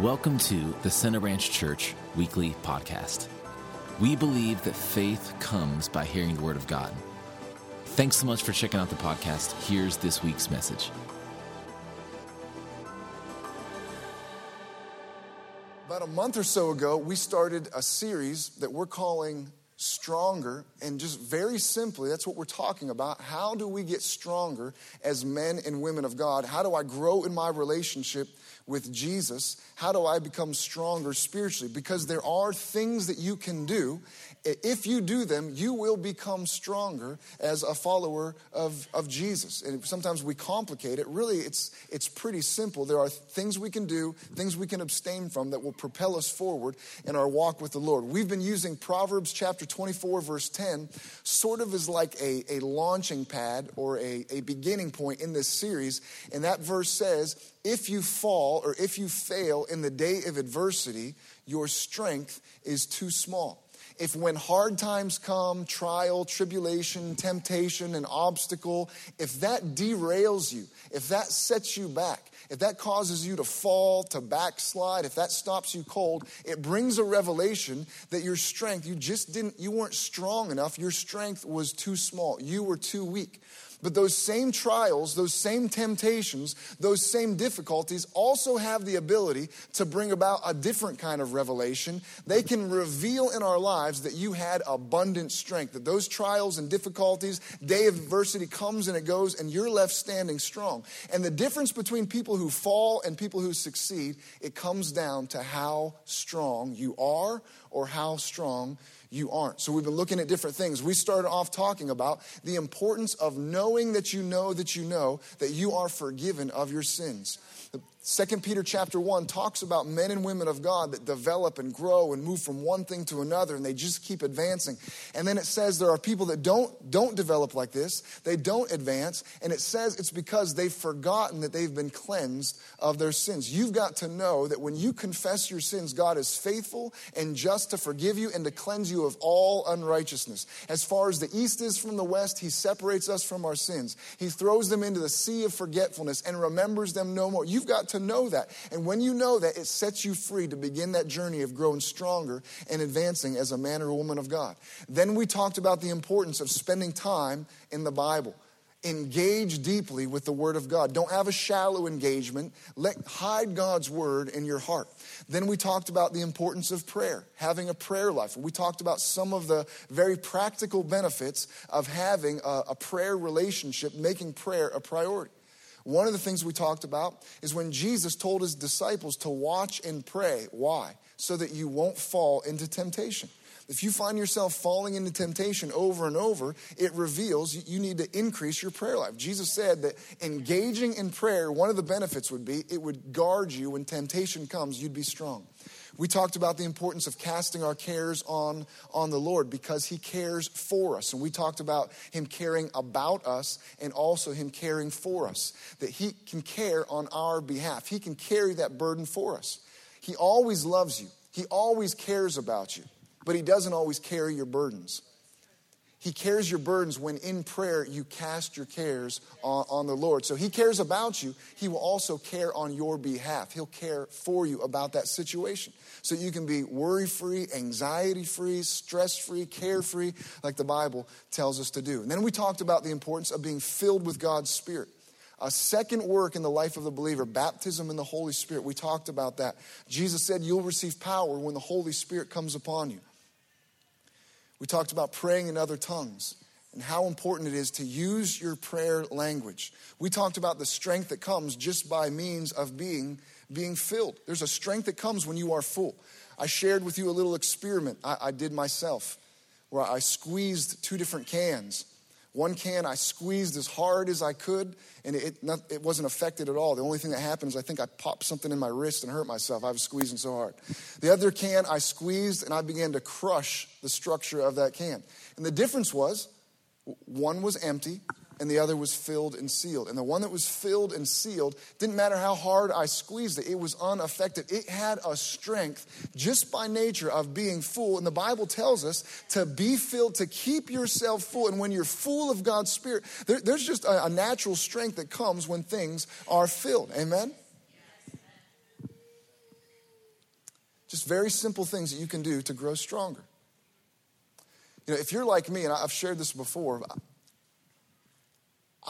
Welcome to the Center Ranch Church Weekly Podcast. We believe that faith comes by hearing the Word of God. Thanks so much for checking out the podcast. Here's this week's message. About a month or so ago, we started a series that we're calling Stronger. And just very simply, that's what we're talking about. How do we get stronger as men and women of God? How do I grow in my relationship with Jesus, how do I become stronger spiritually? Because there are things that you can do. If you do them, you will become stronger as a follower of, of Jesus. And sometimes we complicate it. Really, it's, it's pretty simple. There are things we can do, things we can abstain from that will propel us forward in our walk with the Lord. We've been using Proverbs chapter 24, verse 10, sort of is like a, a launching pad or a, a beginning point in this series. And that verse says, if you fall or if you fail in the day of adversity, your strength is too small. If when hard times come, trial, tribulation, temptation, and obstacle, if that derails you, if that sets you back, if that causes you to fall, to backslide, if that stops you cold, it brings a revelation that your strength, you just didn't, you weren't strong enough. Your strength was too small. You were too weak. But those same trials, those same temptations, those same difficulties also have the ability to bring about a different kind of revelation. They can reveal in our lives that you had abundant strength, that those trials and difficulties, day of adversity comes and it goes, and you're left standing strong. And the difference between people who fall and people who succeed, it comes down to how strong you are or how strong you aren't. So we've been looking at different things. We started off talking about the importance of knowing that you know that you know that you are forgiven of your sins. Second Peter chapter 1 talks about men and women of God that develop and grow and move from one thing to another and they just keep advancing. And then it says there are people that don't don't develop like this. They don't advance and it says it's because they've forgotten that they've been cleansed of their sins. You've got to know that when you confess your sins, God is faithful and just to forgive you and to cleanse you of all unrighteousness. As far as the east is from the west, he separates us from our sins. He throws them into the sea of forgetfulness and remembers them no more. You've got to know that. And when you know that, it sets you free to begin that journey of growing stronger and advancing as a man or a woman of God. Then we talked about the importance of spending time in the Bible. Engage deeply with the word of god. Don't have a shallow engagement. Let hide god's word in your heart. Then we talked about the importance of prayer having a prayer life. We talked about some of the very practical benefits of having a, a prayer relationship making prayer a priority one of the things we talked about is when Jesus told his disciples to watch and pray. Why? So that you won't fall into temptation. If you find yourself falling into temptation over and over, it reveals you need to increase your prayer life. Jesus said that engaging in prayer, one of the benefits would be it would guard you when temptation comes, you'd be strong. We talked about the importance of casting our cares on, on the Lord because He cares for us. And we talked about Him caring about us and also Him caring for us, that He can care on our behalf. He can carry that burden for us. He always loves you, He always cares about you, but He doesn't always carry your burdens. He cares your burdens when in prayer you cast your cares on, on, the Lord. So He cares about you. He will also care on your behalf. He'll care for you about that situation. So you can be worry free, anxiety free, stress free, carefree, like the Bible tells us to do. And then we talked about the importance of being filled with God's Spirit. A second work in the life of the believer, baptism in the Holy Spirit. We talked about that. Jesus said, You'll receive power when the Holy Spirit comes upon you. We talked about praying in other tongues and how important it is to use your prayer language. We talked about the strength that comes just by means of being being filled. There's a strength that comes when you are full. I shared with you a little experiment I, I did myself where I squeezed two different cans one can I squeezed as hard as I could, and it, not, it wasn't affected at all. The only thing that happened is I think I popped something in my wrist and hurt myself. I was squeezing so hard. The other can I squeezed, and I began to crush the structure of that can. And the difference was one was empty, and the other was filled and sealed. And the one that was filled and sealed, didn't matter how hard I squeezed it, it was unaffected. It had a strength just by nature of being full. And the Bible tells us to be filled, to keep yourself full. And when you're full of God's Spirit, there, there's just a, a natural strength that comes when things are filled. Amen? Just very simple things that you can do to grow stronger. You know, if you're like me, and I've shared this before,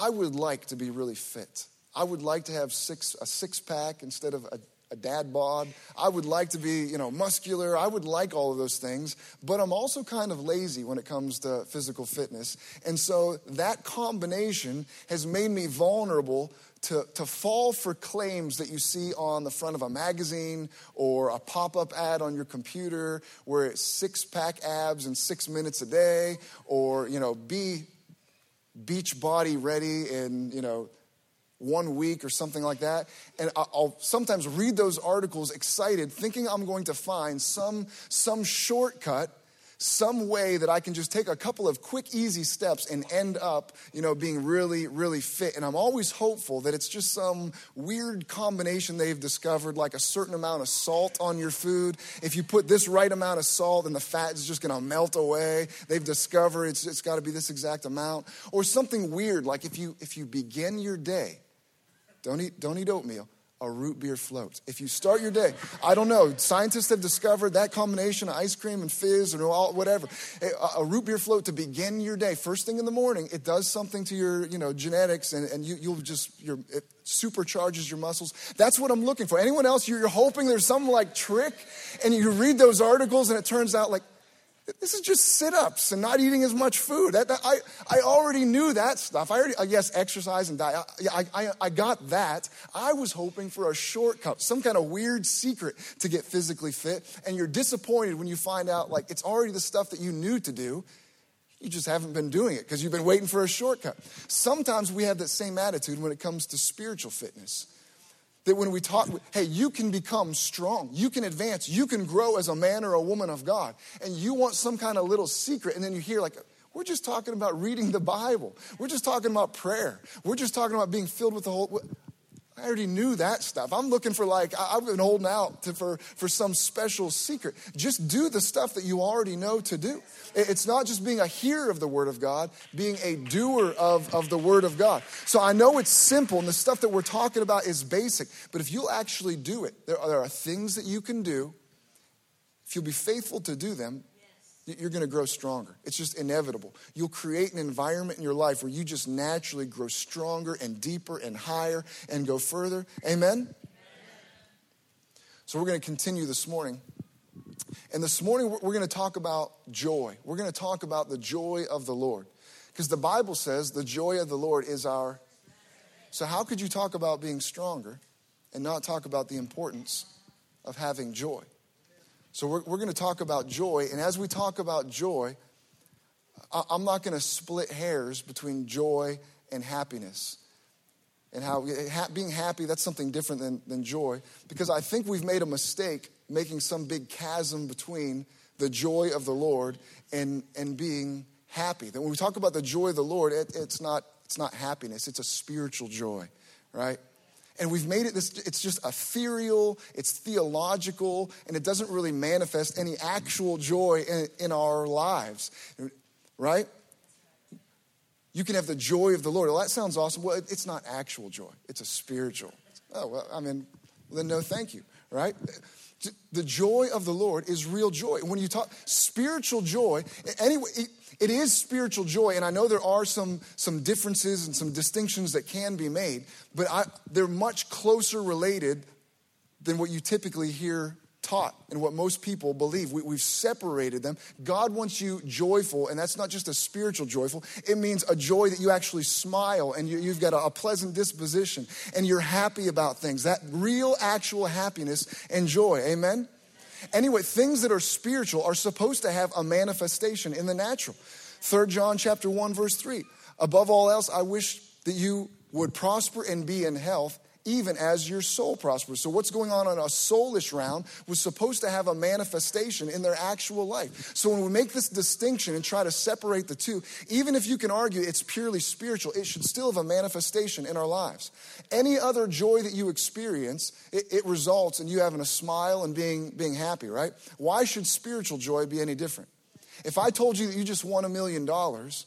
would like to be really fit. I would like to have six, a six pack instead of a, a dad bod. I would like to be, you know, muscular. I would like all of those things, but I'm also kind of lazy when it comes to physical fitness. And so that combination has made me vulnerable to, to fall for claims that you see on the front of a magazine or a pop up ad on your computer where it's six pack abs in six minutes a day or, you know, be beach body ready in, you know, one week or something like that. And I'll sometimes read those articles excited, thinking I'm going to find some, some shortcut some way that I can just take a couple of quick, easy steps and end up, you know, being really, really fit. And I'm always hopeful that it's just some weird combination they've discovered, like a certain amount of salt on your food. If you put this right amount of salt, then the fat is just to melt away. They've discovered it's, it's got to be this exact amount. Or something weird, like if you if you begin your day, don't eat don't eat oatmeal a root beer float. If you start your day, I don't know, scientists have discovered that combination of ice cream and fizz or all, whatever, a, root beer float to begin your day, first thing in the morning, it does something to your, you know, genetics and, and you, you'll just, your, it supercharges your muscles. That's what I'm looking for. Anyone else, you're, you're hoping there's some like trick and you read those articles and it turns out like, this is just sit ups and not eating as much food. That, that, I, I already knew that stuff. I already, uh, yes, exercise and diet. I, I, I got that. I was hoping for a shortcut, some kind of weird secret to get physically fit. And you're disappointed when you find out, like, it's already the stuff that you knew to do. You just haven't been doing it because you've been waiting for a shortcut. Sometimes we have that same attitude when it comes to spiritual fitness that when we talk, hey, you can become strong, you can advance, you can grow as a man or a woman of God, and you want some kind of little secret, and then you hear, like, we're just talking about reading the Bible. We're just talking about prayer. We're just talking about being filled with the whole. I already knew that stuff. I'm looking for like I've been holding out to, for for some special secret. Just do the stuff that you already know to do. It's not just being a hearer of the Word of God, being a doer of, of the Word of God. So I know it's simple, and the stuff that we're talking about is basic. But if you'll actually do it, there are, there are things that you can do. If you'll be faithful to do them, you're going to grow stronger. It's just inevitable. You'll create an environment in your life where you just naturally grow stronger and deeper and higher and go further. Amen? So we're going to continue this morning. And this morning we're going to talk about joy. We're going to talk about the joy of the Lord. Because the Bible says the joy of the Lord is our. So, how could you talk about being stronger and not talk about the importance of having joy? So, we're, we're going to talk about joy. And as we talk about joy, I'm not going to split hairs between joy and happiness. And how being happy, that's something different than, than joy. Because I think we've made a mistake making some big chasm between the joy of the Lord and, and being happy. That when we talk about the joy of the Lord, it, it's, not, it's not happiness, it's a spiritual joy, right? And we've made it this, it's just ethereal, it's theological, and it doesn't really manifest any actual joy in, in our lives, right? You can have the joy of the Lord. Well, that sounds awesome. Well, it's not actual joy, it's a spiritual. Oh, well, I mean, then no thank you, right? The joy of the Lord is real joy. When you talk spiritual joy, anyway, it is spiritual joy, and I know there are some, some differences and some distinctions that can be made, but I, they're much closer related than what you typically hear taught and what most people believe. We, have separated them. God wants you joyful, and that's not just a spiritual joyful, it means a joy that you actually smile and you, have got a, a pleasant disposition and you're happy about things. That real, actual happiness and joy. Amen? Anyway, things that are spiritual are supposed to have a manifestation in the natural. 3 John chapter 1 verse 3. Above all else, I wish that you would prosper and be in health even as your soul prospers. So, what's going on on a soulish round was supposed to have a manifestation in their actual life. So, when we make this distinction and try to separate the two, even if you can argue it's purely spiritual, it should still have a manifestation in our lives. Any other joy that you experience, it, it results in you having a smile and being, being happy, right? Why should spiritual joy be any different? If I told you that you just won a million dollars,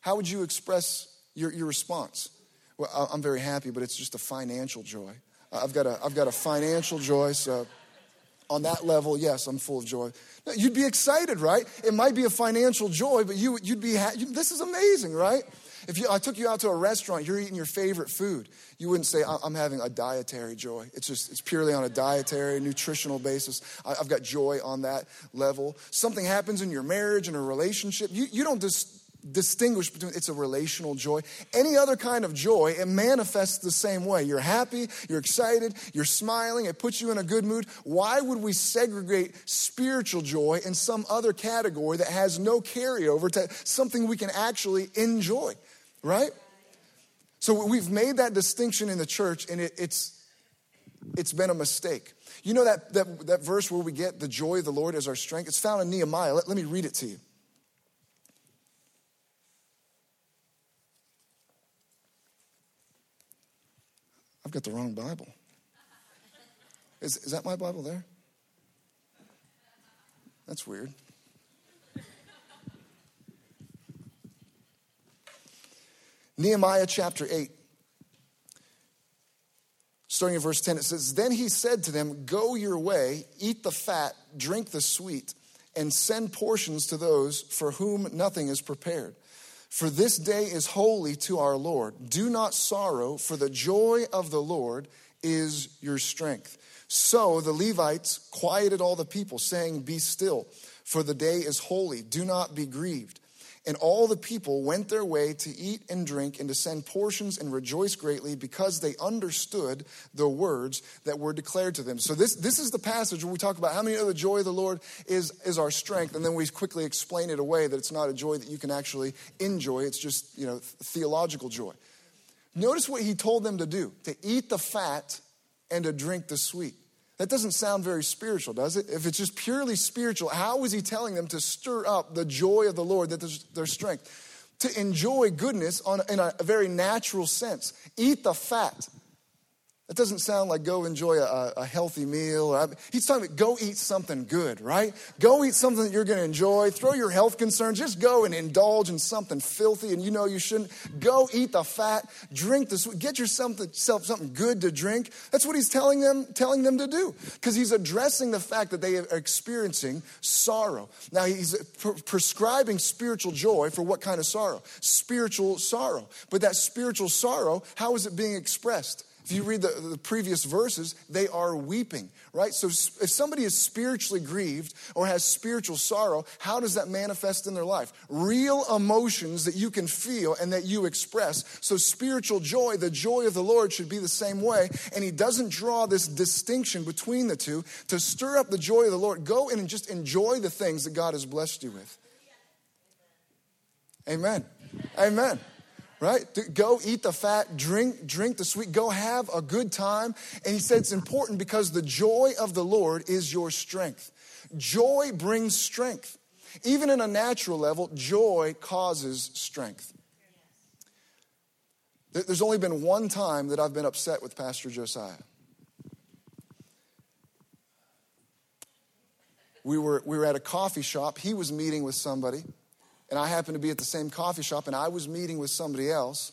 how would you express your, your response? Well, I'm very happy, but it's just a financial joy. I've got a, I've got a financial joy, so On that level, yes, I'm full of joy. No, you'd be excited, right? It might be a financial joy, but you, you'd be, ha- you, this is amazing, right? If you, I took you out to a restaurant, you're eating your favorite food, you wouldn't say, I'm having a dietary joy. It's just, it's purely on a dietary, nutritional basis. I've got joy on that level. Something happens in your marriage and a relationship, you, you don't just distinguish between it's a relational joy any other kind of joy it manifests the same way you're happy you're excited you're smiling it puts you in a good mood why would we segregate spiritual joy in some other category that has no carryover to something we can actually enjoy right? So we've made that distinction in the church, and it, it's it's been a mistake. You know that, that, that verse where we get the joy of the Lord as our strength? It's found in Nehemiah. Let, let me read it to you. I've got the wrong Bible. Is, is that my Bible there? That's weird. Nehemiah chapter 8. Starting in verse 10, it says, Then he said to them, Go your way, eat the fat, drink the sweet, and send portions to those for whom nothing is prepared. For this day is holy to our Lord. Do not sorrow, for the joy of the Lord is your strength. So the Levites quieted all the people, saying, Be still, for the day is holy. Do not be grieved. And all the people went their way to eat and drink and to send portions and rejoice greatly because they understood the words that were declared to them. So this, this is the passage where we talk about how many of the joy of the Lord is, is our strength, and then we quickly explain it away that it's not a joy that you can actually enjoy. It's just, you know, theological joy. Notice what he told them to do, to eat the fat and to drink the sweet. That doesn't sound very spiritual, does it? If it's just purely spiritual, how is he telling them to stir up the joy of the Lord, that their strength? To enjoy goodness on, in a very natural sense. Eat the fat. It doesn't sound like go enjoy a, a healthy meal. He's talking about go eat something good, right? Go eat something that you're going to enjoy. Throw your health concerns. Just go and indulge in something filthy and you know you shouldn't. Go eat the fat. Drink the sweet. Get yourself something good to drink. That's what he's telling them, telling them to do because he's addressing the fact that they are experiencing sorrow. Now he's prescribing spiritual joy for what kind of sorrow? Spiritual sorrow. But that spiritual sorrow, how is it being expressed? If you read the, the, previous verses, they are weeping, right? So if somebody is spiritually grieved or has spiritual sorrow, how does that manifest in their life? Real emotions that you can feel and that you express. So spiritual joy, the joy of the Lord should be the same way. And he doesn't draw this distinction between the two to stir up the joy of the Lord. Go in and just enjoy the things that God has blessed you with. Amen. Amen right? Go eat the fat, drink, drink the sweet, go have a good time. And he said it's important because the joy of the Lord is your strength. Joy brings strength. Even in a natural level, joy causes strength. There's only been one time that I've been upset with Pastor Josiah. We were, we were at a coffee shop. He was meeting with somebody and I happened to be at the same coffee shop, and I was meeting with somebody else,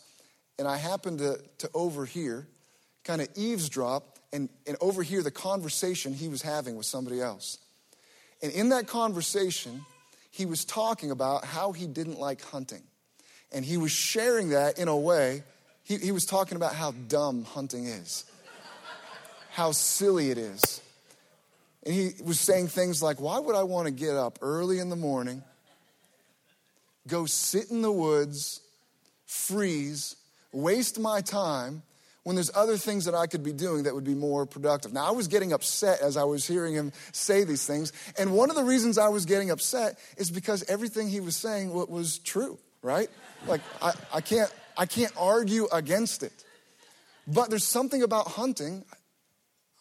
and I happened to, to overhear, kind of eavesdrop, and, and overhear the conversation he was having with somebody else. And in that conversation, he was talking about how he didn't like hunting. And he was sharing that in a way, he, he was talking about how dumb hunting is, how silly it is. And he was saying things like, Why would I want to get up early in the morning? Go sit in the woods, freeze, waste my time when there's other things that I could be doing that would be more productive. Now, I was getting upset as I was hearing him say these things. And one of the reasons I was getting upset is because everything he was saying was true, right? Like, I, I, can't, I can't argue against it. But there's something about hunting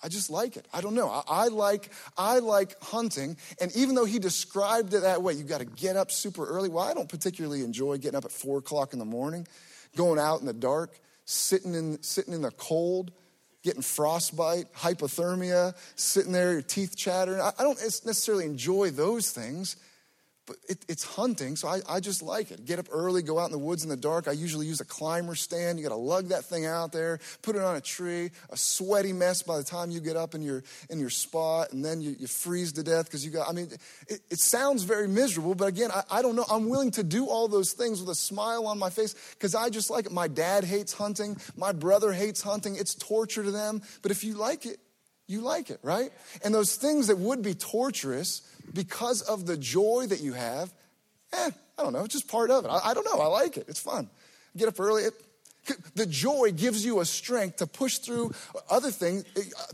I just like it. I don't know. I, I, like I like hunting, and even though he described it that way, you got to get up super early. Well, I don't particularly enjoy getting up at four o'clock in the morning, going out in the dark, sitting in sitting in the cold, getting frostbite, hypothermia, sitting there, your teeth chattering. I, I don't necessarily enjoy those things, but it, it's hunting, so I, I just like it. Get up early, go out in the woods in the dark. I usually use a climber stand. You got to lug that thing out there, put it on a tree, a sweaty mess by the time you get up in your in your spot, and then you, you freeze to death because you got. I mean, it, it, sounds very miserable, but again, I, I don't know. I'm willing to do all those things with a smile on my face because I just like it. My dad hates hunting. My brother hates hunting. It's torture to them. But if you like it, you like it, right? And those things that would be torturous because of the joy that you have, eh, I don't know, it's just part of it. I, I don't know, I like it. It's fun. Get up early. It, the joy gives you a strength to push through other things,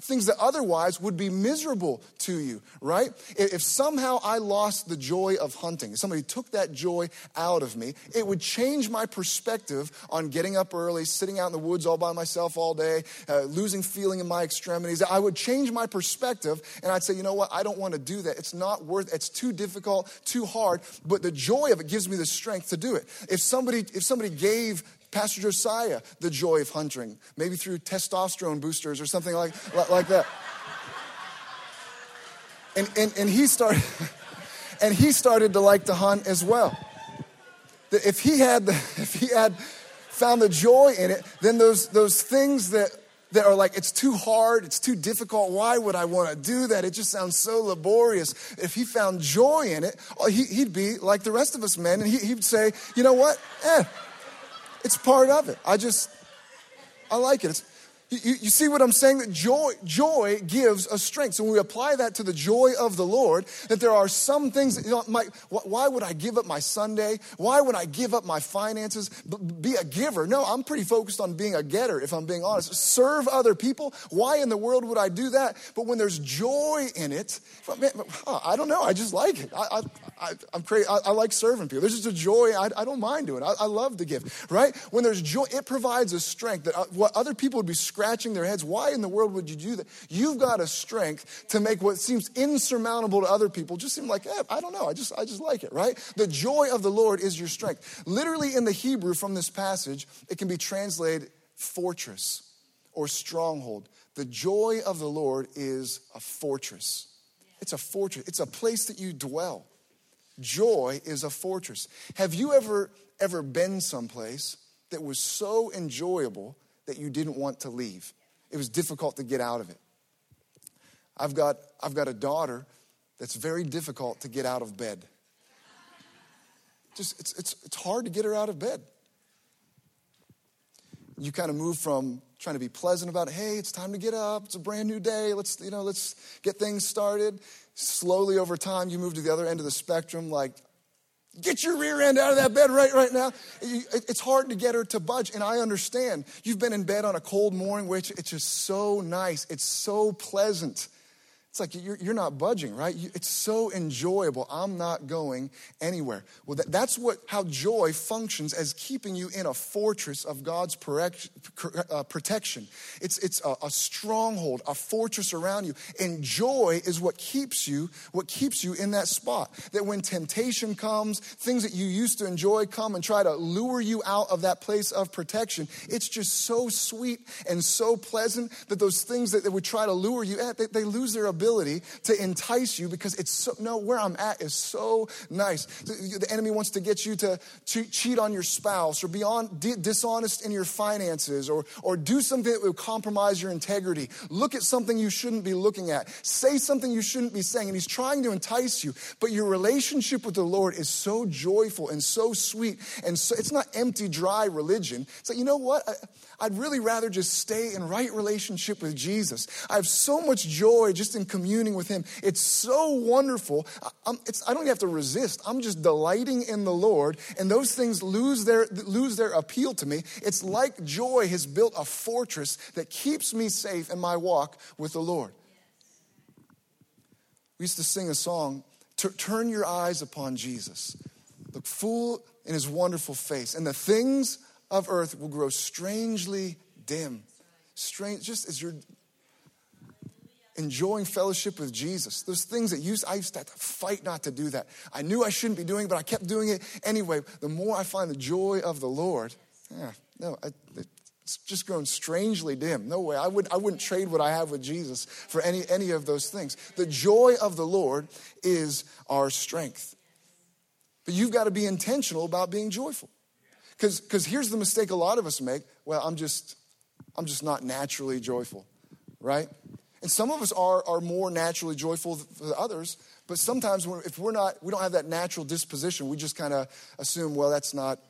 things that otherwise would be miserable to you, right? If somehow I lost the joy of hunting, somebody took that joy out of me, it would change my perspective on getting up early, sitting out in the woods all by myself all day, uh, losing feeling in my extremities. I would change my perspective and I'd say, you know what? I don't want to do that. It's not worth It's too difficult, too hard, but the joy of it gives me the strength to do it. If somebody, if somebody gave Pastor Josiah the joy of hunting, maybe through testosterone boosters or something like, like that. And, and, and he started and he started to like to hunt as well. If he had the, if he had found the joy in it, then those those things that that are like it's too hard, it's too difficult. Why would I want to do that? It just sounds so laborious. If he found joy in it, oh, he, would be like the rest of us men, and he, he'd say, you know what? Eh, it's part of it. I just, I like it. It's, you, you, see what I'm saying? That joy, joy gives us strength. So when we apply that to the joy of the Lord, that there are some things that, you know, my, why would I give up my Sunday? Why would I give up my finances? Be a giver. No, I'm pretty focused on being a getter, if I'm being honest. Serve other people. Why in the world would I do that? But when there's joy in it, man, I don't know. I just like it. I, I, am crazy. I, I, like serving people. There's just a joy I, I don't mind doing. I, I, love to give, right? When there's joy, it provides a strength that uh, what other people would be scratching their heads. Why in the world would you do that? You've got a strength to make what seems insurmountable to other people just seem like, eh, I don't know. I just, I just like it, right? The joy of the Lord is your strength. Literally in the Hebrew from this passage, it can be translated fortress or stronghold. The joy of the Lord is a fortress. It's a fortress. It's a place that you dwell. Joy is a fortress. Have you ever ever been someplace that was so enjoyable that you didn't want to leave. It was difficult to get out of it. I've got, I've got a daughter that's very difficult to get out of bed. Just, it's, it's, it's hard to get her out of bed. You kind of move from trying to be pleasant about, hey, it's time to get up, it's a brand new day, let's, you know, let's get things started. Slowly over time, you move to the other end of the spectrum, like, Get your rear end out of that bed right, right now. It's hard to get her to budge, and I understand. You've been in bed on a cold morning, which it's just so nice. It's so pleasant. It's like you're, you're not budging, right? it's so enjoyable. I'm not going anywhere. Well, that, that's what how joy functions as keeping you in a fortress of God's uh, protection. It's, it's a, a stronghold, a fortress around you. And joy is what keeps you, what keeps you in that spot. That when temptation comes, things that you used to enjoy come and try to lure you out of that place of protection. It's just so sweet and so pleasant that those things that, would try to lure you at, they, they lose their ability ability to entice you because it's so, no, where I'm at is so nice. The enemy wants to get you to, cheat on your spouse or be on, dishonest in your finances or, or do something that will compromise your integrity. Look at something you shouldn't be looking at. Say something you shouldn't be saying. And he's trying to entice you. But your relationship with the Lord is so joyful and so sweet. And so it's not empty, dry religion. It's like, you know what? I, I'd really rather just stay in right relationship with Jesus. I have so much joy just in communing with Him. It's so wonderful. I, I don't have to resist. I'm just delighting in the Lord, and those things lose their, lose their appeal to me. It's like joy has built a fortress that keeps me safe in my walk with the Lord. We used to sing a song, Turn Your Eyes Upon Jesus. Look full in His wonderful face, and the things of earth will grow strangely dim. Strange, just as you're enjoying fellowship with Jesus. Those things that used, I used to to fight not to do that. I knew I shouldn't be doing it, but I kept doing it anyway. The more I find the joy of the Lord, yeah, no, I, it's just grown strangely dim. No way. I, would, I wouldn't trade what I have with Jesus for any, any of those things. The joy of the Lord is our strength. But you've got to be intentional about being joyful. Because here's the mistake a lot of us make. Well, I'm just, I'm just not naturally joyful, right? And some of us are, are more naturally joyful than others, but sometimes if we're not, we don't have that natural disposition, we just kind of assume, well, that's not,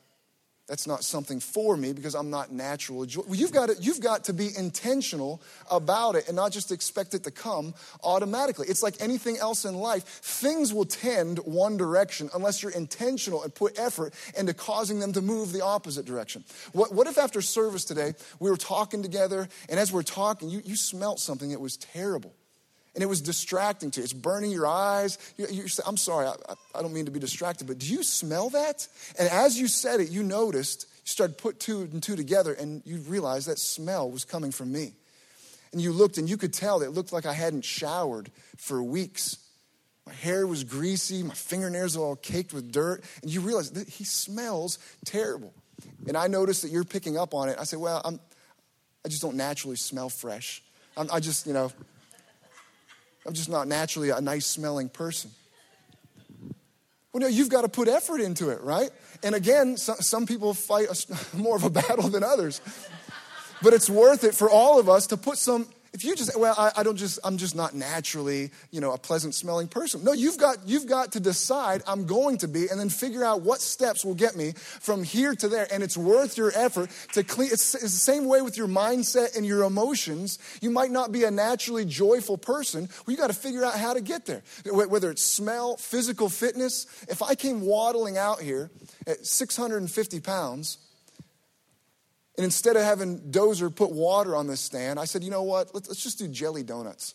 that's not something for me because I'm not natural. Well, you've got, to, you've got to be intentional about it and not just expect it to come automatically. It's like anything else in life. Things will tend one direction unless you're intentional and put effort into causing them to move the opposite direction. What, what if after service today, we were talking together, and as we're talking, you, you smelt something that was terrible? And it was distracting to you. It's burning your eyes. You, you say, I'm sorry, I, I, don't mean to be distracted, but do you smell that? And as you said it, you noticed, you started put two and two together, and you realized that smell was coming from me. And you looked, and you could tell that it looked like I hadn't showered for weeks. My hair was greasy, my fingernails were all caked with dirt, and you realize that he smells terrible. And I noticed that you're picking up on it. I said, Well, I'm, I just don't naturally smell fresh. I'm, I just, you know, I'm just not naturally a nice smelling person. Well, no, you've got to put effort into it, right? And again, some, people fight a, more of a battle than others. But it's worth it for all of us to put some if you just, well, I, I, don't just, I'm just not naturally, you know, a pleasant smelling person. No, you've got, you've got to decide I'm going to be and then figure out what steps will get me from here to there. And it's worth your effort to clean. It's, it's the same way with your mindset and your emotions. You might not be a naturally joyful person. Well, you got to figure out how to get there. Whether it's smell, physical fitness. If I came waddling out here at 650 pounds, and instead of having Dozer put water on this stand, I said, you know what? Let's, let's just do jelly donuts.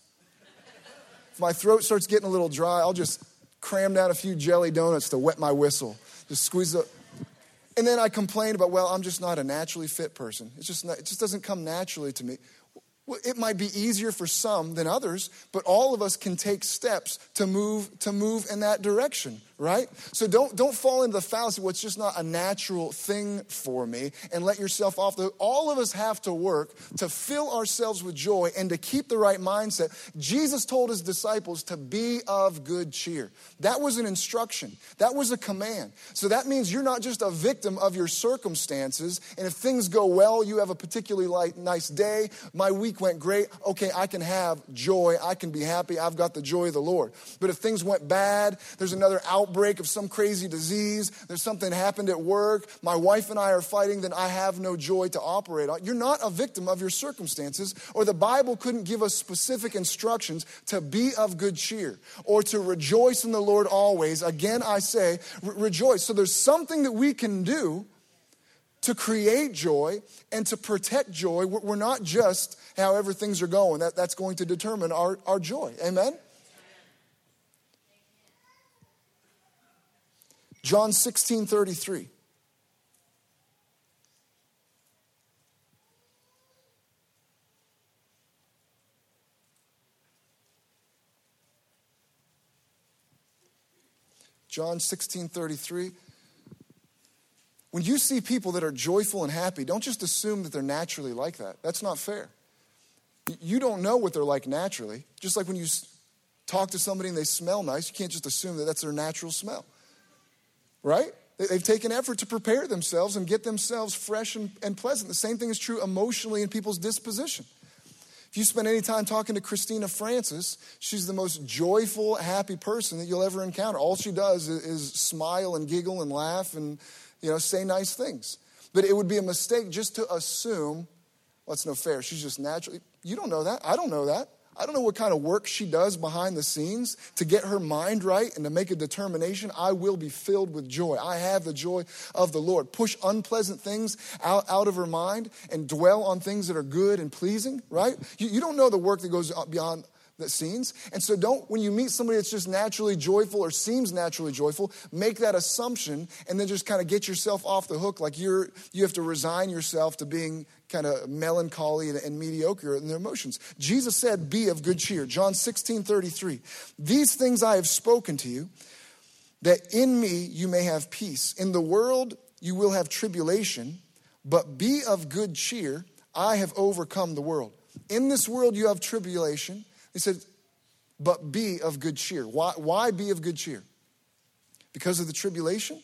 if my throat starts getting a little dry, I'll just cram down a few jelly donuts to wet my whistle. Just squeeze up. And then I complained about, well, I'm just not a naturally fit person. It's just not, it just doesn't come naturally to me. Well, it might be easier for some than others, but all of us can take steps to move to move in that direction right? So don't, don't fall into the fallacy, it's just not a natural thing for me, and let yourself off the All of us have to work to fill ourselves with joy and to keep the right mindset. Jesus told his disciples to be of good cheer. That was an instruction, that was a command. So that means you're not just a victim of your circumstances, and if things go well, you have a particularly light, nice day, my week went great, okay, I can have joy, I can be happy, I've got the joy of the Lord. But if things went bad, there's another out outbreak of some crazy disease, there's something happened at work, my wife and I are fighting, then I have no joy to operate on. You're not a victim of your circumstances, or the Bible couldn't give us specific instructions to be of good cheer or to rejoice in the Lord always. Again, I say, re- rejoice. So there's something that we can do to create joy and to protect joy. We're not just however things are going, that, that's going to determine our, our joy. Amen? John 16 33. John 16 33. When you see people that are joyful and happy, don't just assume that they're naturally like that. That's not fair. You don't know what they're like naturally. Just like when you talk to somebody and they smell nice, you can't just assume that that's their natural smell right? They've taken effort to prepare themselves and get themselves fresh and, and, pleasant. The same thing is true emotionally in people's disposition. If you spend any time talking to Christina Francis, she's the most joyful, happy person that you'll ever encounter. All she does is, is smile and giggle and laugh and you know say nice things. But it would be a mistake just to assume, well, it's no fair. She's just naturally. You don't know that. I don't know that. I don't know what kind of work she does behind the scenes to get her mind right and to make a determination. I will be filled with joy. I have the joy of the Lord. Push unpleasant things out, out of her mind and dwell on things that are good and pleasing, right? You, you don't know the work that goes beyond the scenes. And so don't, when you meet somebody that's just naturally joyful or seems naturally joyful, make that assumption and then just kind of get yourself off the hook like you're, you have to resign yourself to being kind of melancholy and, and, mediocre in their emotions. Jesus said, Be of good cheer. John 16 33. These things I have spoken to you, that in me you may have peace. In the world you will have tribulation, but be of good cheer. I have overcome the world. In this world you have tribulation. He said, but be of good cheer. Why, why be of good cheer? Because of the tribulation?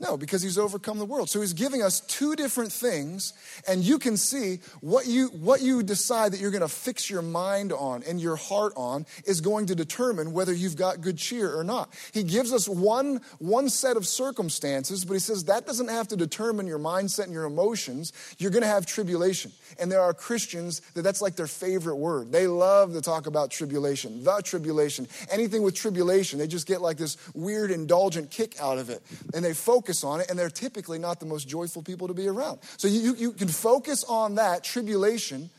No, because he's overcome the world. So he's giving us two different things, and you can see what you, what you decide that you're going to fix your mind on and your heart on is going to determine whether you've got good cheer or not. He gives us one, one set of circumstances, but he says that doesn't have to determine your mindset and your emotions. You're going to have tribulation. And there are Christians that that's like their favorite word. They love to talk about tribulation, the tribulation. Anything with tribulation, they just get like this weird, indulgent kick out of it. And they focus on it, and they're typically not the most joyful people to be around. So you, you can focus on that tribulation.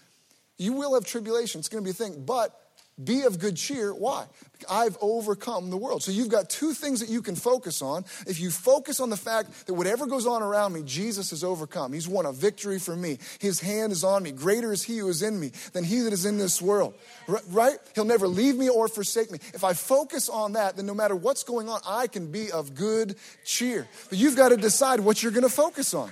You will have tribulation, it's going to be a thing, but be of good cheer. Why? I've overcome the world. So you've got two things that you can focus on. If you focus on the fact that whatever goes on around me, Jesus has overcome. He's won a victory for me. His hand is on me. Greater is He who is in me than He that is in this world. Right? He'll never leave me or forsake me. If I focus on that, then no matter what's going on, I can be of good cheer. But you've got to decide what you're going to focus on.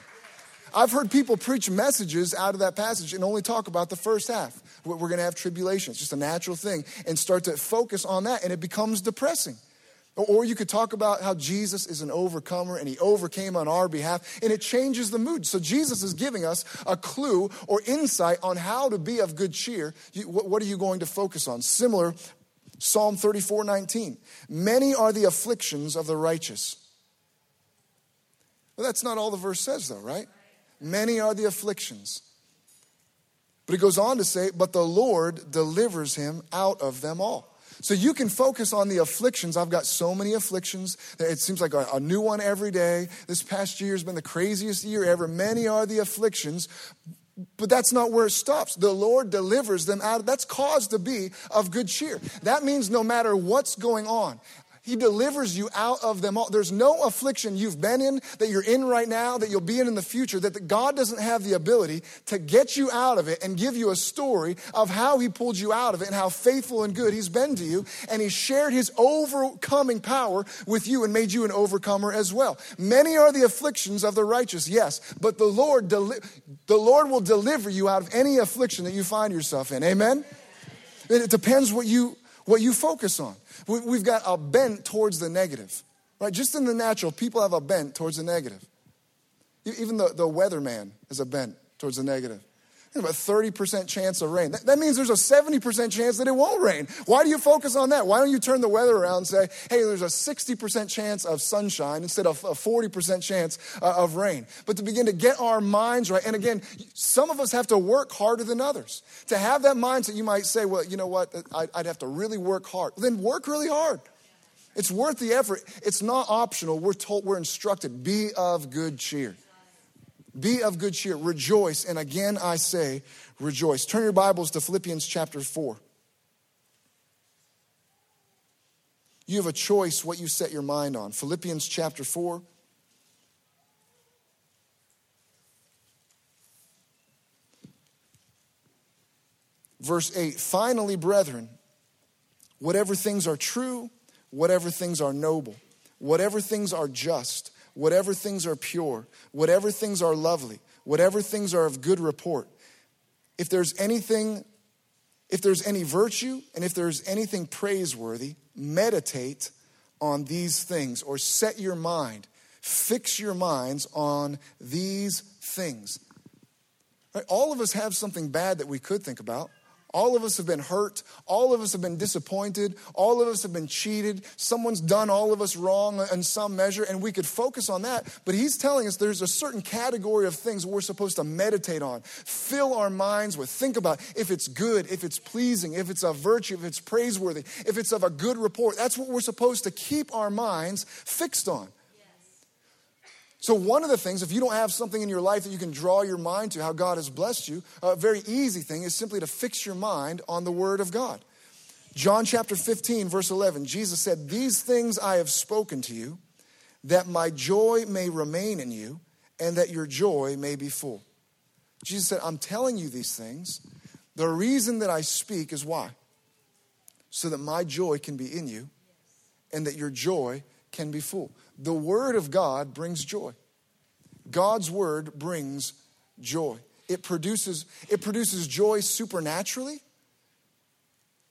I've heard people preach messages out of that passage and only talk about the first half. We're going to have tribulation. It's just a natural thing. And start to focus on that, and it becomes depressing. Or you could talk about how Jesus is an overcomer and he overcame on our behalf, and it changes the mood. So Jesus is giving us a clue or insight on how to be of good cheer. What are you going to focus on? Similar, Psalm 34 19. Many are the afflictions of the righteous. Well, that's not all the verse says, though, right? Many are the afflictions. But it goes on to say, but the Lord delivers him out of them all. So you can focus on the afflictions. I've got so many afflictions. It seems like a, a, new one every day. This past year has been the craziest year ever. Many are the afflictions, but that's not where it stops. The Lord delivers them out. That's cause to be of good cheer. That means no matter what's going on, he delivers you out of them all. There's no affliction you've been in, that you're in right now, that you'll be in in the future, that God doesn't have the ability to get you out of it and give you a story of how He pulled you out of it and how faithful and good He's been to you. And He shared His overcoming power with you and made you an overcomer as well. Many are the afflictions of the righteous, yes, but the Lord, deli- the Lord will deliver you out of any affliction that you find yourself in. Amen? It depends what you, what you focus on. We've got a bent towards the negative, right? Just in the natural, people have a bent towards the negative. Even the, the weatherman has a bent towards the negative. About 30% chance of rain. That, that, means there's a 70% chance that it won't rain. Why do you focus on that? Why don't you turn the weather around and say, hey, there's a 60% chance of sunshine instead of a 40% chance uh, of rain? But to begin to get our minds right, and again, some of us have to work harder than others. To have that mindset, you might say, well, you know what, I'd have to really work hard. Then work really hard. It's worth the effort. It's not optional. We're told, we're instructed, be of good cheer. Be of good cheer, rejoice. And again, I say, rejoice. Turn your Bibles to Philippians chapter 4. You have a choice what you set your mind on. Philippians chapter 4. Verse 8 Finally, brethren, whatever things are true, whatever things are noble, whatever things are just, whatever things are pure, whatever things are lovely, whatever things are of good report, if there's anything, if there's any virtue, and if there's anything praiseworthy, meditate on these things or set your mind, fix your minds on these things. All of us have something bad that we could think about. All of us have been hurt. All of us have been disappointed. All of us have been cheated. Someone's done all of us wrong in some measure, and we could focus on that. But he's telling us there's a certain category of things we're supposed to meditate on, fill our minds with, think about if it's good, if it's pleasing, if it's a virtue, if it's praiseworthy, if it's of a good report. That's what we're supposed to keep our minds fixed on. So, one of the things, if you don't have something in your life that you can draw your mind to, how God has blessed you, a very easy thing is simply to fix your mind on the Word of God. John chapter 15, verse 11, Jesus said, These things I have spoken to you, that my joy may remain in you, and that your joy may be full. Jesus said, I'm telling you these things. The reason that I speak is why? So that my joy can be in you, and that your joy can be full. The Word of God brings joy. God's Word brings joy. It produces, it produces joy supernaturally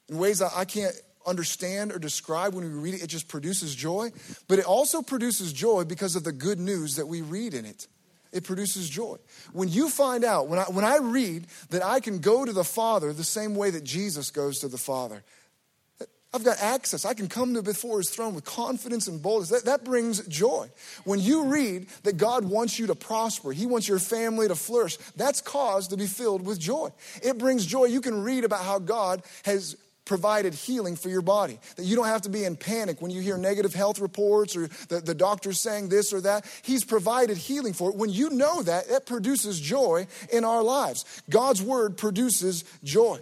in ways I can't understand or describe when we read it. It just produces joy. But it also produces joy because of the good news that we read in it. It produces joy. When you find out, when I, when I read that I can go to the Father the same way that Jesus goes to the Father, I've got access. I can come to before his throne with confidence and boldness. That, that brings joy. When you read that God wants you to prosper, he wants your family to flourish, that's cause to be filled with joy. It brings joy. You can read about how God has provided healing for your body. That you don't have to be in panic when you hear negative health reports or the, the doctor's saying this or that. He's provided healing for it. When you know that, it produces joy in our lives. God's word produces joy.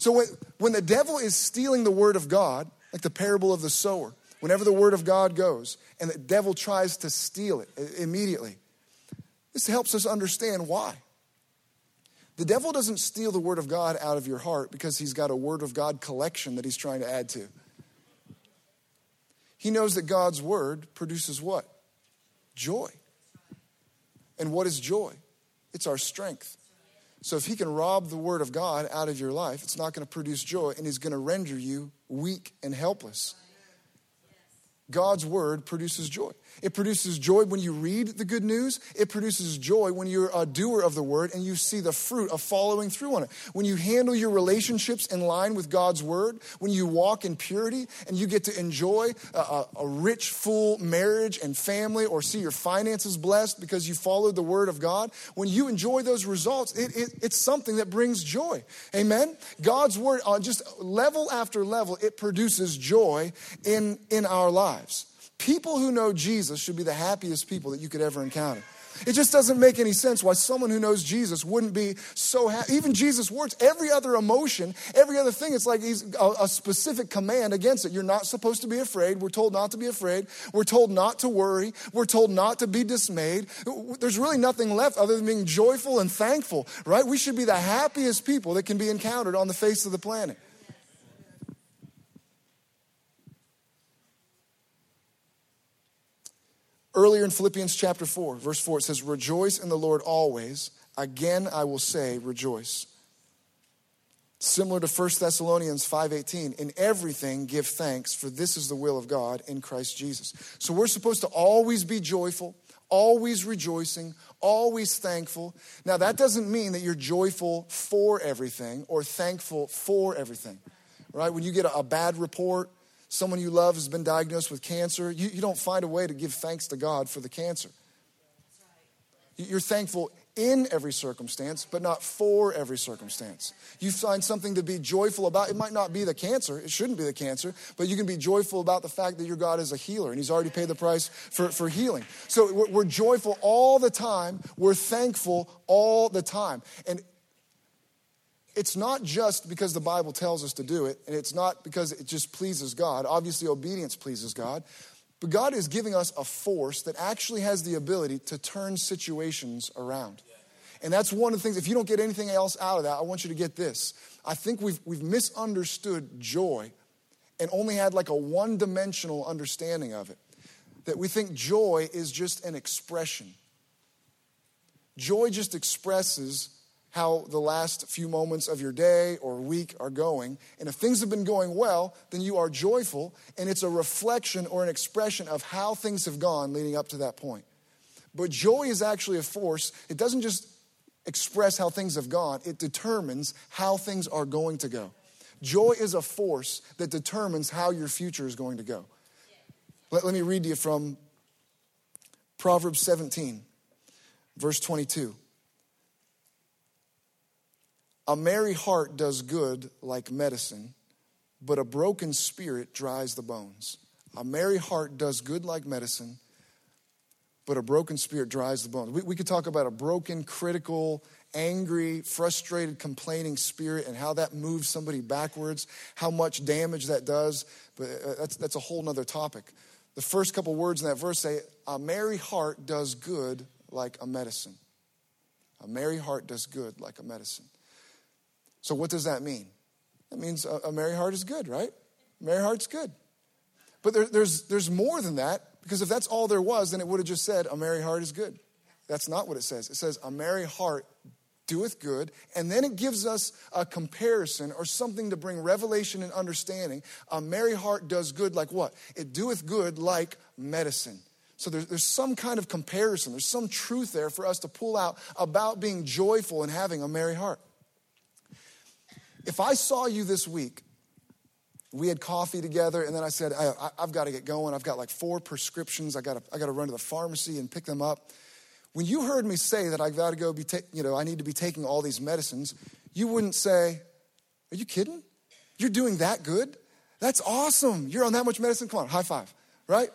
So when, when the devil is stealing the word of God, like the parable of the sower, whenever the word of God goes and the devil tries to steal it uh, immediately, this helps us understand why. The devil doesn't steal the word of God out of your heart because he's got a word of God collection that he's trying to add to. He knows that God's word produces what? Joy. And what is joy? It's our strength. So if he can rob the word of God out of your life, it's not going to produce joy and he's going to render you weak and helpless. God's word produces joy. It produces joy when you read the good news. It produces joy when you're a doer of the word and you see the fruit of following through on it. When you handle your relationships in line with God's word, when you walk in purity and you get to enjoy a, a, a rich, full marriage and family or see your finances blessed because you followed the word of God, when you enjoy those results, it, it, it's something that brings joy. Amen? God's word, on just level after level, it produces joy in, in our lives. People who know Jesus should be the happiest people that you could ever encounter. It just doesn't make any sense why someone who knows Jesus wouldn't be so happy. Even Jesus' words, every other emotion, every other thing, it's like he's a, a, specific command against it. You're not supposed to be afraid. We're told not to be afraid. We're told not to worry. We're told not to be dismayed. There's really nothing left other than being joyful and thankful, right? We should be the happiest people that can be encountered on the face of the planet. Earlier in Philippians chapter 4, verse 4, it says, Rejoice in the Lord always. Again, I will say, rejoice. Similar to 1 Thessalonians 5:18, in everything give thanks, for this is the will of God in Christ Jesus. So we're supposed to always be joyful, always rejoicing, always thankful. Now that doesn't mean that you're joyful for everything or thankful for everything. Right? When you get a bad report, someone you love has been diagnosed with cancer, you, you don't find a way to give thanks to God for the cancer. You're thankful in every circumstance, but not for every circumstance. You find something to be joyful about. It might not be the cancer, it shouldn't be the cancer, but you can be joyful about the fact that your God is a healer and He's already paid the price for, for healing. So we're, we're joyful all the time, we're thankful all the time. And it's not just because the Bible tells us to do it, and it's not because it just pleases God. Obviously, obedience pleases God. But God is giving us a force that actually has the ability to turn situations around. And that's one of the things, if you don't get anything else out of that, I want you to get this. I think we've, we've misunderstood joy and only had like a one dimensional understanding of it. That we think joy is just an expression. Joy just expresses how the last few moments of your day or week are going. And if things have been going well, then you are joyful, and it's a reflection or an expression of how things have gone leading up to that point. But joy is actually a force, it doesn't just express how things have gone, it determines how things are going to go. Joy is a force that determines how your future is going to go. Let, let me read to you from Proverbs 17, verse 22. A merry heart does good like medicine, but a broken spirit dries the bones. A merry heart does good like medicine, but a broken spirit dries the bones. We, we could talk about a broken, critical, angry, frustrated, complaining spirit and how that moves somebody backwards, how much damage that does, but uh, that's, that's a whole nother topic. The first couple words in that verse say, A merry heart does good like a medicine. A merry heart does good like a medicine. So, what does that mean? That means a, a merry heart is good, right? A merry heart's good. But there, there's, there's more than that, because if that's all there was, then it would have just said, a merry heart is good. That's not what it says. It says, a merry heart doeth good. And then it gives us a comparison or something to bring revelation and understanding. A merry heart does good like what? It doeth good like medicine. So there's, there's some kind of comparison, there's some truth there for us to pull out about being joyful and having a merry heart. If I saw you this week, we had coffee together, and then I said, I, have got to get going. I've got like four prescriptions. I got to, I got to run to the pharmacy and pick them up. When you heard me say that I've got to go be, ta- you know, I need to be taking all these medicines, you wouldn't say, Are you kidding? You're doing that good? That's awesome. You're on that much medicine. Come on, high five, right?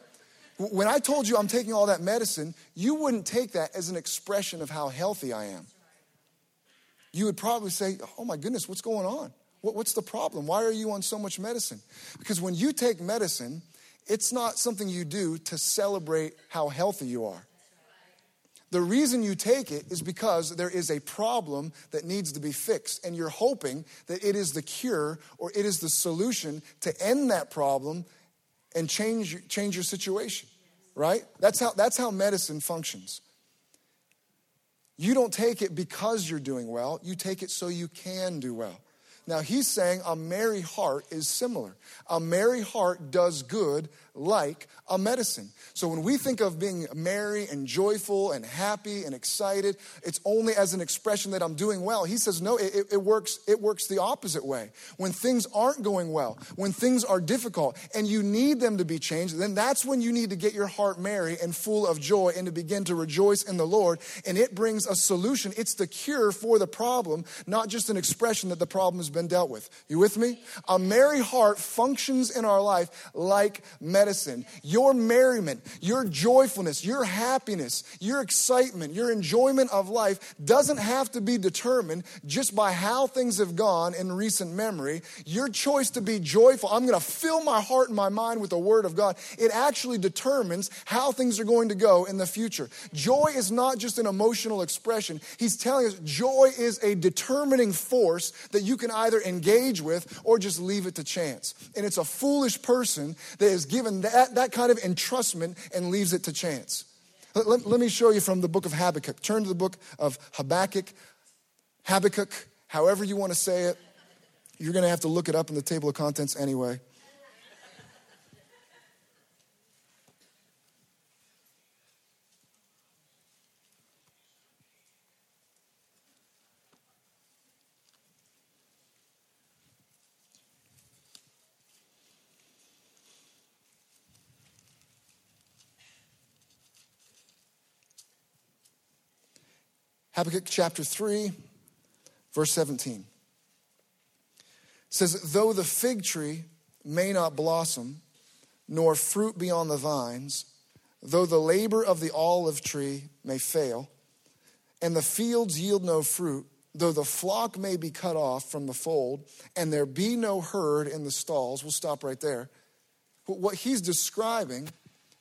When I told you I'm taking all that medicine, you wouldn't take that as an expression of how healthy I am. You would probably say, Oh my goodness, what's going on? What's the problem? Why are you on so much medicine? Because when you take medicine, it's not something you do to celebrate how healthy you are. The reason you take it is because there is a problem that needs to be fixed, and you're hoping that it is the cure or it is the solution to end that problem and change, change your situation, right? That's how, that's how medicine functions. You don't take it because you're doing well, you take it so you can do well. Now, he's saying a merry heart is similar. A merry heart does good like a medicine. So when we think of being merry and joyful and happy and excited, it's only as an expression that I'm doing well. He says, no, it, it, works, it works the opposite way. When things aren't going well, when things are difficult, and you need them to be changed, then that's when you need to get your heart merry and full of joy and to begin to rejoice in the Lord. And it brings a solution. It's the cure for the problem, not just an expression that the problem has been dealt with. You with me? A merry heart functions in our life like medicine medicine, your merriment, your joyfulness, your happiness, your excitement, your enjoyment of life doesn't have to be determined just by how things have gone in recent memory. Your choice to be joyful, I'm going to fill my heart and my mind with the Word of God, it actually determines how things are going to go in the future. Joy is not just an emotional expression. He's telling us joy is a determining force that you can either engage with or just leave it to chance. And it's a foolish person that is given that, that kind of entrustment and leaves it to chance. Let, let, let me show you from the book of Habakkuk. Turn to the book of Habakkuk, Habakkuk, however you want to say it. You're going to have to look it up in the table of contents anyway. Habakkuk chapter 3, verse 17 says, Though the fig tree may not blossom, nor fruit be on the vines, though the labor of the olive tree may fail, and the fields yield no fruit, though the flock may be cut off from the fold, and there be no herd in the stalls, we'll stop right there. What he's describing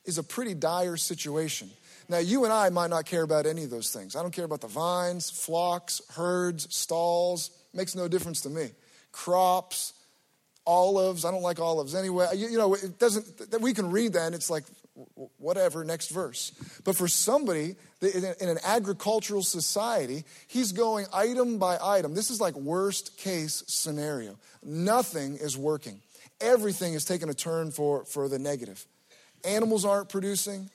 is a pretty dire situation. Now, you and I might not care about any of those things. I don't care about the vines, flocks, herds, stalls. Makes no difference to me. Crops, olives. I don't like olives anyway. You, you know, it doesn't, we can read that and it's like, whatever, next verse. But for somebody in an agricultural society, he's going item by item. This is like worst case scenario. Nothing is working. Everything is taking a turn for, for the negative. Animals aren't producing,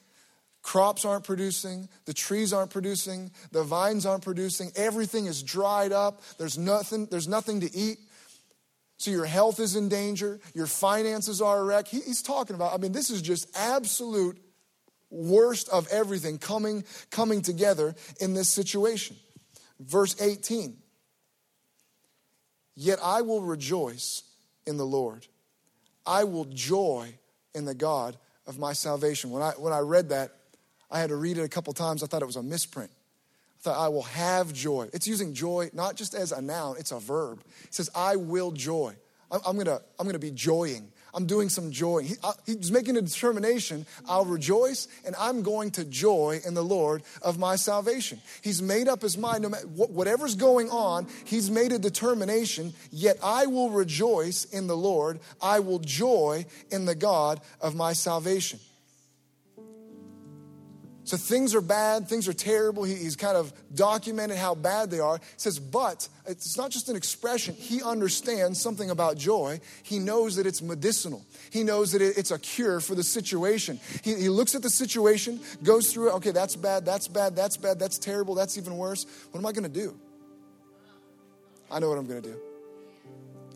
Crops aren't producing, the trees aren't producing, the vines aren't producing, everything is dried up, there's nothing, there's nothing to eat. So your health is in danger, your finances are a wreck. He, he's talking about, I mean, this is just absolute worst of everything coming, coming together in this situation. Verse 18. Yet I will rejoice in the Lord. I will joy in the God of my salvation. When I, when I read that, I had to read it a couple times. I thought it was a misprint. I thought, I will have joy. It's using joy not just as a noun, it's a verb. It says, I will joy. I'm, gonna, I'm gonna be joying. I'm doing some joy. He, he's making a determination. I'll rejoice and I'm going to joy in the Lord of my salvation. He's made up his mind. No matter whatever's going on, he's made a determination. Yet I will rejoice in the Lord. I will joy in the God of my salvation. So things are bad, things are terrible. He, he's kind of documented how bad they are. He says, but it's not just an expression. He understands something about joy. He knows that it's medicinal. He knows that it, it's a cure for the situation. He, he looks at the situation, goes through it. Okay, that's bad, that's bad, that's bad, that's terrible, that's even worse. What am I going to do? I know what I'm going to do.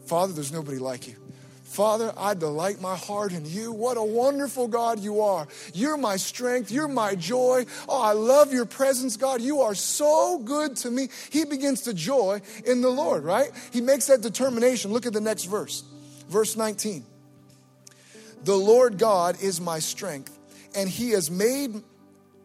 Father, there's nobody like you. Father, I delight my heart in you. What a wonderful God you are. You're my strength. You're my joy. Oh, I love your presence, God. You are so good to me. He begins to joy in the Lord, right? He makes that determination. Look at the next verse, verse 19. The Lord God is my strength, and he has made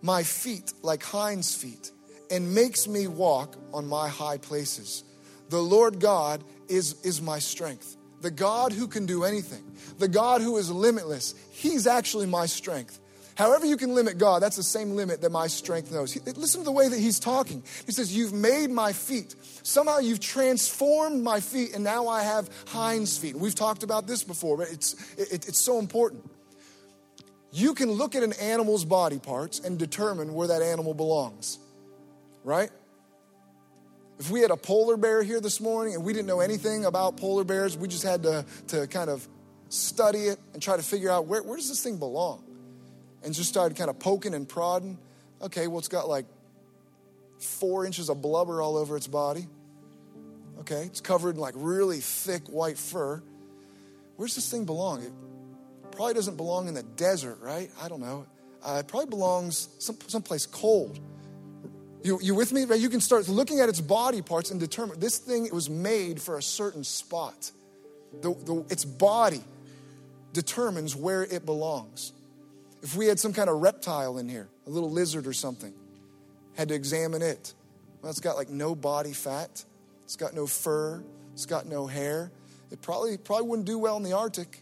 my feet like hinds' feet and makes me walk on my high places. The Lord God is, is my strength the God who can do anything, the God who is limitless, He's actually my strength. However, you can limit God, that's the same limit that my strength knows. He, listen to the way that He's talking. He says, You've made my feet. Somehow you've transformed my feet, and now I have hinds feet. We've talked about this before, but it's, it, it's so important. You can look at an animal's body parts and determine where that animal belongs, right? If we had a polar bear here this morning and we didn't know anything about polar bears, we just had to, to kind of study it and try to figure out where, where does this thing belong? And just started kind of poking and prodding. Okay, well, it's got like four inches of blubber all over its body. Okay, it's covered in like really thick white fur. Where's this thing belong? It probably doesn't belong in the desert, right? I don't know. Uh, it probably belongs some, someplace cold. You, you with me? Right? You can start looking at its body parts and determine this thing it was made for a certain spot. The, the, its body determines where it belongs. If we had some kind of reptile in here, a little lizard or something, had to examine it. Well, it's got like no body fat, it's got no fur, it's got no hair. It probably probably wouldn't do well in the Arctic.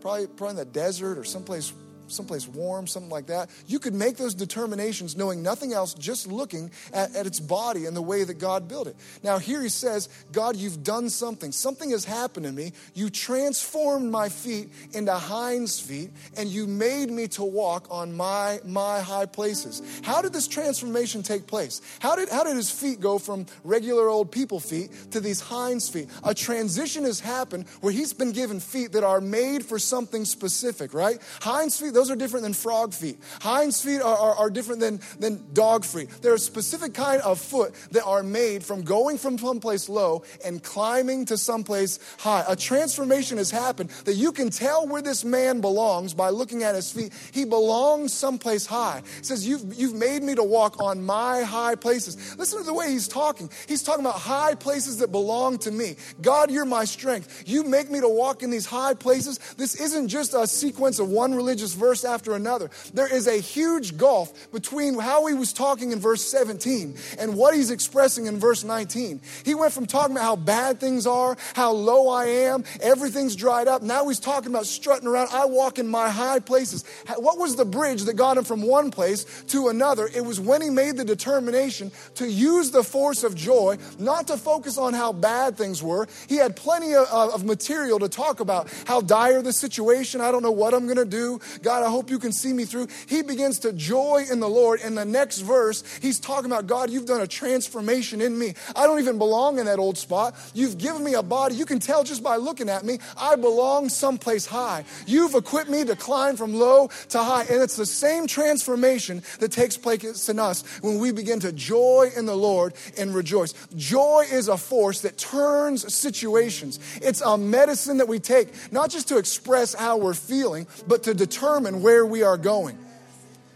Probably probably in the desert or someplace someplace warm, something like that. You could make those determinations knowing nothing else, just looking at, at its body and the way that God built it. Now, here he says, God, you've done something. Something has happened to me. You transformed my feet into hinds feet, and you made me to walk on my, my high places. How did this transformation take place? How did, how did his feet go from regular old people feet to these hinds feet? A transition has happened where he's been given feet that are made for something specific, right? Hinds feet, those are different than frog feet. Hinds feet are, are, are different than, than dog feet. There are a specific kind of foot that are made from going from someplace low and climbing to someplace high. A transformation has happened that you can tell where this man belongs by looking at his feet. He belongs someplace high. He says, You've, you've made me to walk on my high places. Listen to the way he's talking. He's talking about high places that belong to me. God, you're my strength. You make me to walk in these high places. This isn't just a sequence of one religious verse after another. There is a huge gulf between how he was talking in verse 17 and what he's expressing in verse 19. He went from talking about how bad things are, how low I am, everything's dried up. Now he's talking about strutting around. I walk in my high places. What was the bridge that got him from one place to another? It was when he made the determination to use the force of joy, not to focus on how bad things were. He had plenty of, of material to talk about how dire the situation. I don't know what I'm going to do. God, God, I hope you can see me through. He begins to joy in the Lord. In the next verse, he's talking about, God, you've done a transformation in me. I don't even belong in that old spot. You've given me a body. You can tell just by looking at me, I belong someplace high. You've equipped me to climb from low to high. And it's the same transformation that takes place in us when we begin to joy in the Lord and rejoice. Joy is a force that turns situations. It's a medicine that we take, not just to express how we're feeling, but to determine and where we are going.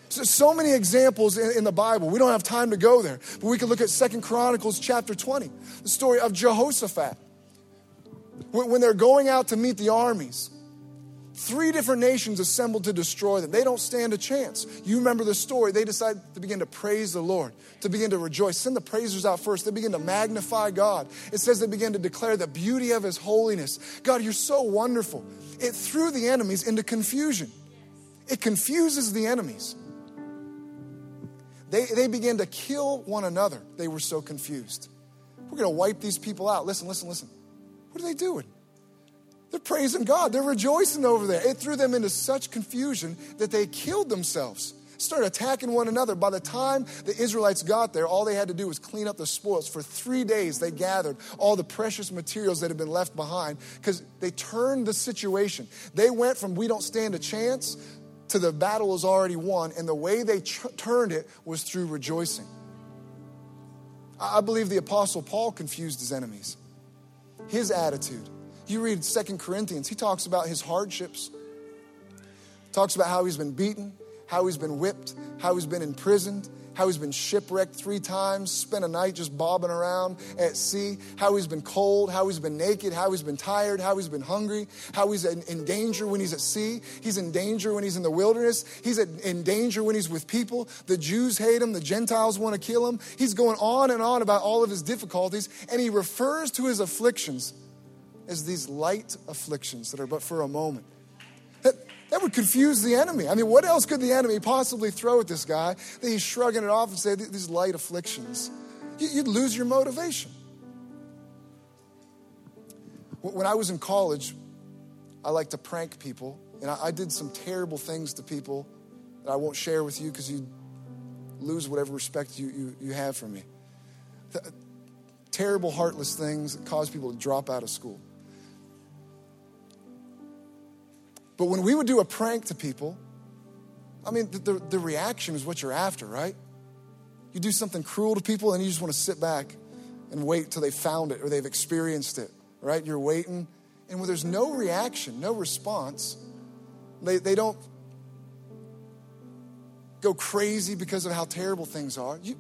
So, so many examples in, in, the Bible. We don't have time to go there, but we can look at Second Chronicles chapter 20, the story of Jehoshaphat. When, when they're going out to meet the armies, three different nations assembled to destroy them. They don't stand a chance. You remember the story. They decide to begin to praise the Lord, to begin to rejoice. Send the praisers out first. They begin to magnify God. It says they begin to declare the beauty of His holiness. God, you're so wonderful. It threw the enemies into confusion. It confuses the enemies. They, they began to kill one another. They were so confused. We're going to wipe these people out. Listen, listen, listen. What are they doing? They're praising God. They're rejoicing over there. It threw them into such confusion that they killed themselves. started attacking one another. By the time the Israelites got there, all they had to do was clean up the spoils. For three days, they gathered all the precious materials that had been left behind because they turned the situation. They went from we don't stand a chance to the battle is already won, and the way they ch- turned it was through rejoicing. I believe the Apostle Paul confused his enemies, his attitude. You read Second Corinthians, he talks about his hardships, talks about how he's been beaten, how he's been whipped, how he's been imprisoned, how he's been shipwrecked three times, spent a night just bobbing around at sea, how he's been cold, how he's been naked, how he's been tired, how he's been hungry, how he's in, danger when he's at sea, he's in danger when he's in the wilderness, he's in danger when he's with people. The Jews hate him, the Gentiles want to kill him. He's going on and on about all of his difficulties, and he refers to his afflictions as these light afflictions that are but for a moment. That would confuse the enemy. I mean, what else could the enemy possibly throw at this guy that he's shrugging it off and say, these light afflictions? You'd lose your motivation. When I was in college, I like to prank people, and I did some terrible things to people that I won't share with you because you'd lose whatever respect you, you, you have for me. Terrible, heartless things that cause people to drop out of school. But when we would do a prank to people, I mean, the, the, the reaction is what you're after, right? You do something cruel to people and you just want to sit back and wait till they found it or they've experienced it, right? You're waiting. And when there's no reaction, no response, they, they don't go crazy because of how terrible things are. You,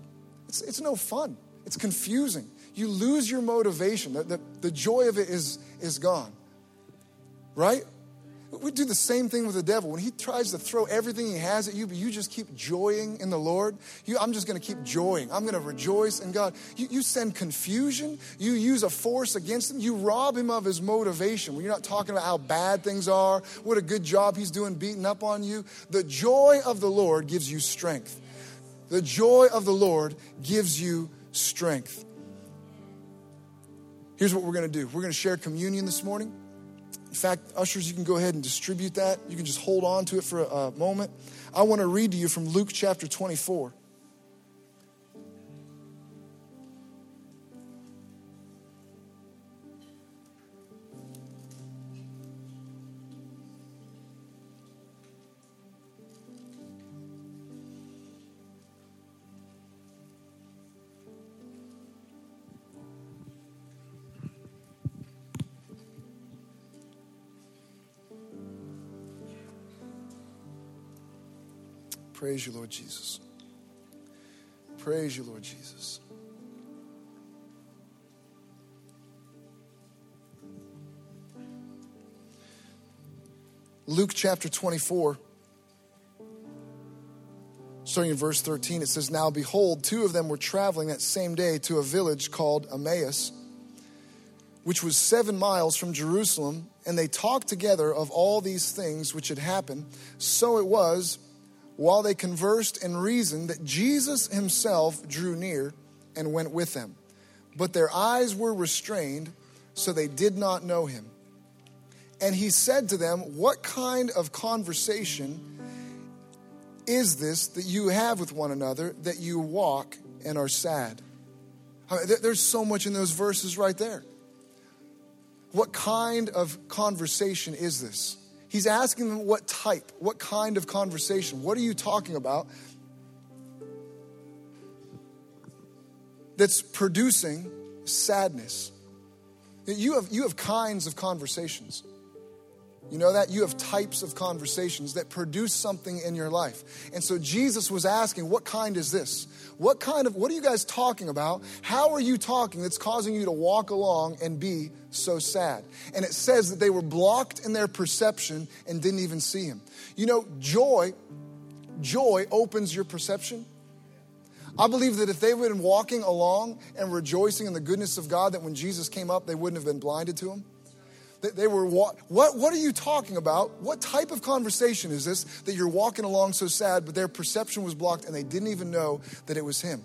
it's, it's no fun. It's confusing. You lose your motivation. The, the, the joy of it is, is gone, right? We do the same thing with the devil. When he tries to throw everything he has at you, but you just keep joying in the Lord, you, I'm just going to keep joying. I'm going to rejoice in God. You, you send confusion. You use a force against him. You rob him of his motivation. When you're not talking about how bad things are, what a good job he's doing beating up on you. The joy of the Lord gives you strength. The joy of the Lord gives you strength. Here's what we're going to do we're going to share communion this morning. In fact, ushers, you can go ahead and distribute that. You can just hold on to it for a, a moment. I want to read to you from Luke chapter 24. Praise you, Lord Jesus. Praise you, Lord Jesus. Luke chapter 24, starting in verse 13, it says, Now behold, two of them were traveling that same day to a village called Emmaus, which was seven miles from Jerusalem, and they talked together of all these things which had happened. So it was while they conversed and reasoned that Jesus himself drew near and went with them. But their eyes were restrained, so they did not know him. And he said to them, What kind of conversation is this that you have with one another that you walk and are sad? there's so much in those verses right there. What kind of conversation is this? He's asking them what type, what kind of conversation, what are you talking about that's producing sadness? You have, you have kinds of conversations. You know that? You have types of conversations that produce something in your life. And so Jesus was asking, What kind is this? What kind of, what are you guys talking about? How are you talking that's causing you to walk along and be so sad? And it says that they were blocked in their perception and didn't even see him. You know, joy, joy opens your perception. I believe that if they have been walking along and rejoicing in the goodness of God, that when Jesus came up, they wouldn't have been blinded to him. They were, what, what are you talking about? What type of conversation is this that you're walking along so sad, but their perception was blocked and they didn't even know that it was him?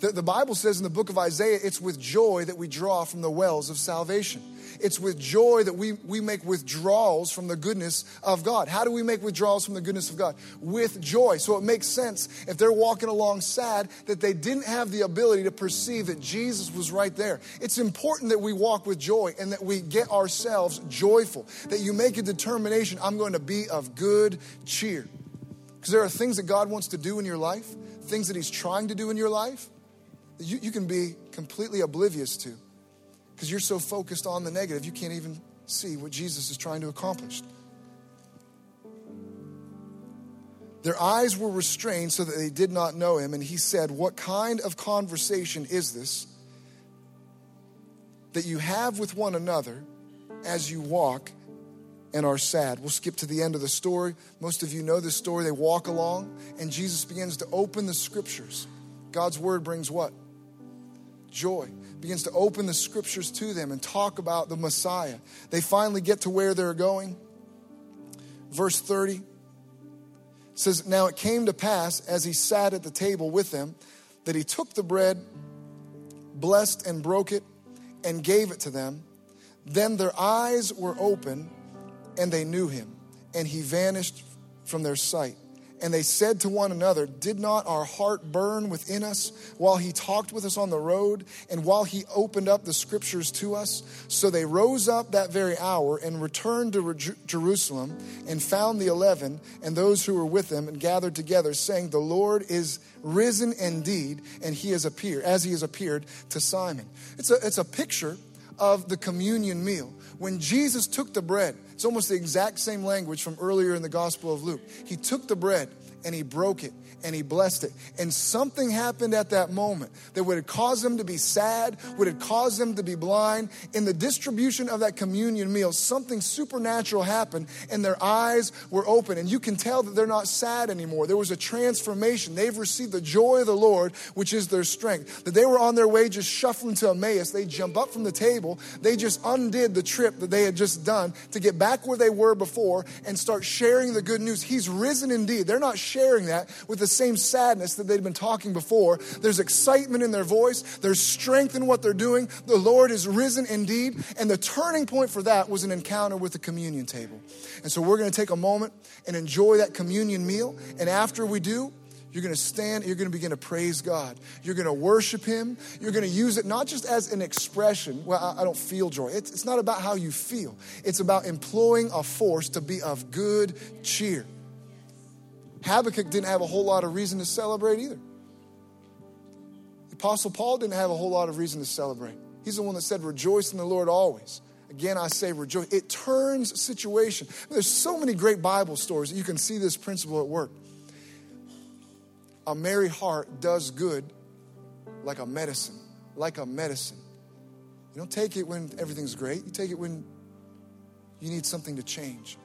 The, the Bible says in the book of Isaiah, it's with joy that we draw from the wells of salvation. It's with joy that we, we make withdrawals from the goodness of God. How do we make withdrawals from the goodness of God? With joy. So it makes sense if they're walking along sad that they didn't have the ability to perceive that Jesus was right there. It's important that we walk with joy and that we get ourselves joyful, that you make a determination I'm going to be of good cheer. Because there are things that God wants to do in your life, things that He's trying to do in your life you, you can be completely oblivious to because you're so focused on the negative, you can't even see what Jesus is trying to accomplish. Their eyes were restrained so that they did not know him. And he said, What kind of conversation is this that you have with one another as you walk and are sad? We'll skip to the end of the story. Most of you know this story. They walk along, and Jesus begins to open the scriptures. God's word brings what? joy, begins to open the scriptures to them and talk about the Messiah. They finally get to where they're going. Verse 30 says, Now it came to pass as he sat at the table with them that he took the bread, blessed and broke it, and gave it to them. Then their eyes were open and they knew him, and he vanished from their sight. And they said to one another, Did not our heart burn within us while he talked with us on the road and while he opened up the scriptures to us? So they rose up that very hour and returned to Jerusalem and found the eleven and those who were with them and gathered together, saying, The Lord is risen indeed, and he has appeared, as he has appeared to Simon. It's a, it's a picture of the communion meal. When Jesus took the bread, it's almost the exact same language from earlier in the Gospel of Luke. He took the bread and he broke it and he blessed it. And something happened at that moment that would have caused them to be sad, would have caused them to be blind. In the distribution of that communion meal, something supernatural happened and their eyes were open. And you can tell that they're not sad anymore. There was a transformation. They've received the joy of the Lord, which is their strength. That they were on their way just shuffling to Emmaus. They jump up from the table. They just undid the trip that they had just done to get back where they were before and start sharing the good news. He's risen indeed. They're not sharing that with the same sadness that they'd been talking before. There's excitement in their voice, there's strength in what they're doing. The Lord is risen indeed. And the turning point for that was an encounter with the communion table. And so we're going to take a moment and enjoy that communion meal. And after we do, you're going to stand, you're going to begin to praise God. You're going to worship Him. You're going to use it not just as an expression, well, I, don't feel joy. It's, it's not about how you feel, it's about employing a force to be of good cheer. Habakkuk didn't have a whole lot of reason to celebrate either. The Apostle Paul didn't have a whole lot of reason to celebrate. He's the one that said, Rejoice in the Lord always. Again, I say rejoice. It turns situation. There's so many great Bible stories that you can see this principle at work. A merry heart does good like a medicine, like a medicine. You don't take it when everything's great, you take it when you need something to change.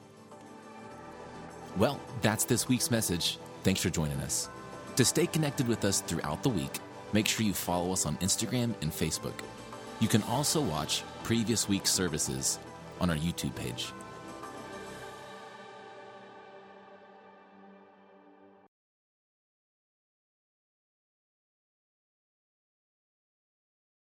Well, that's this week's message. Thanks for joining us. To stay connected with us throughout the week, make sure you follow us on Instagram and Facebook. You can also watch previous week's services on our YouTube page.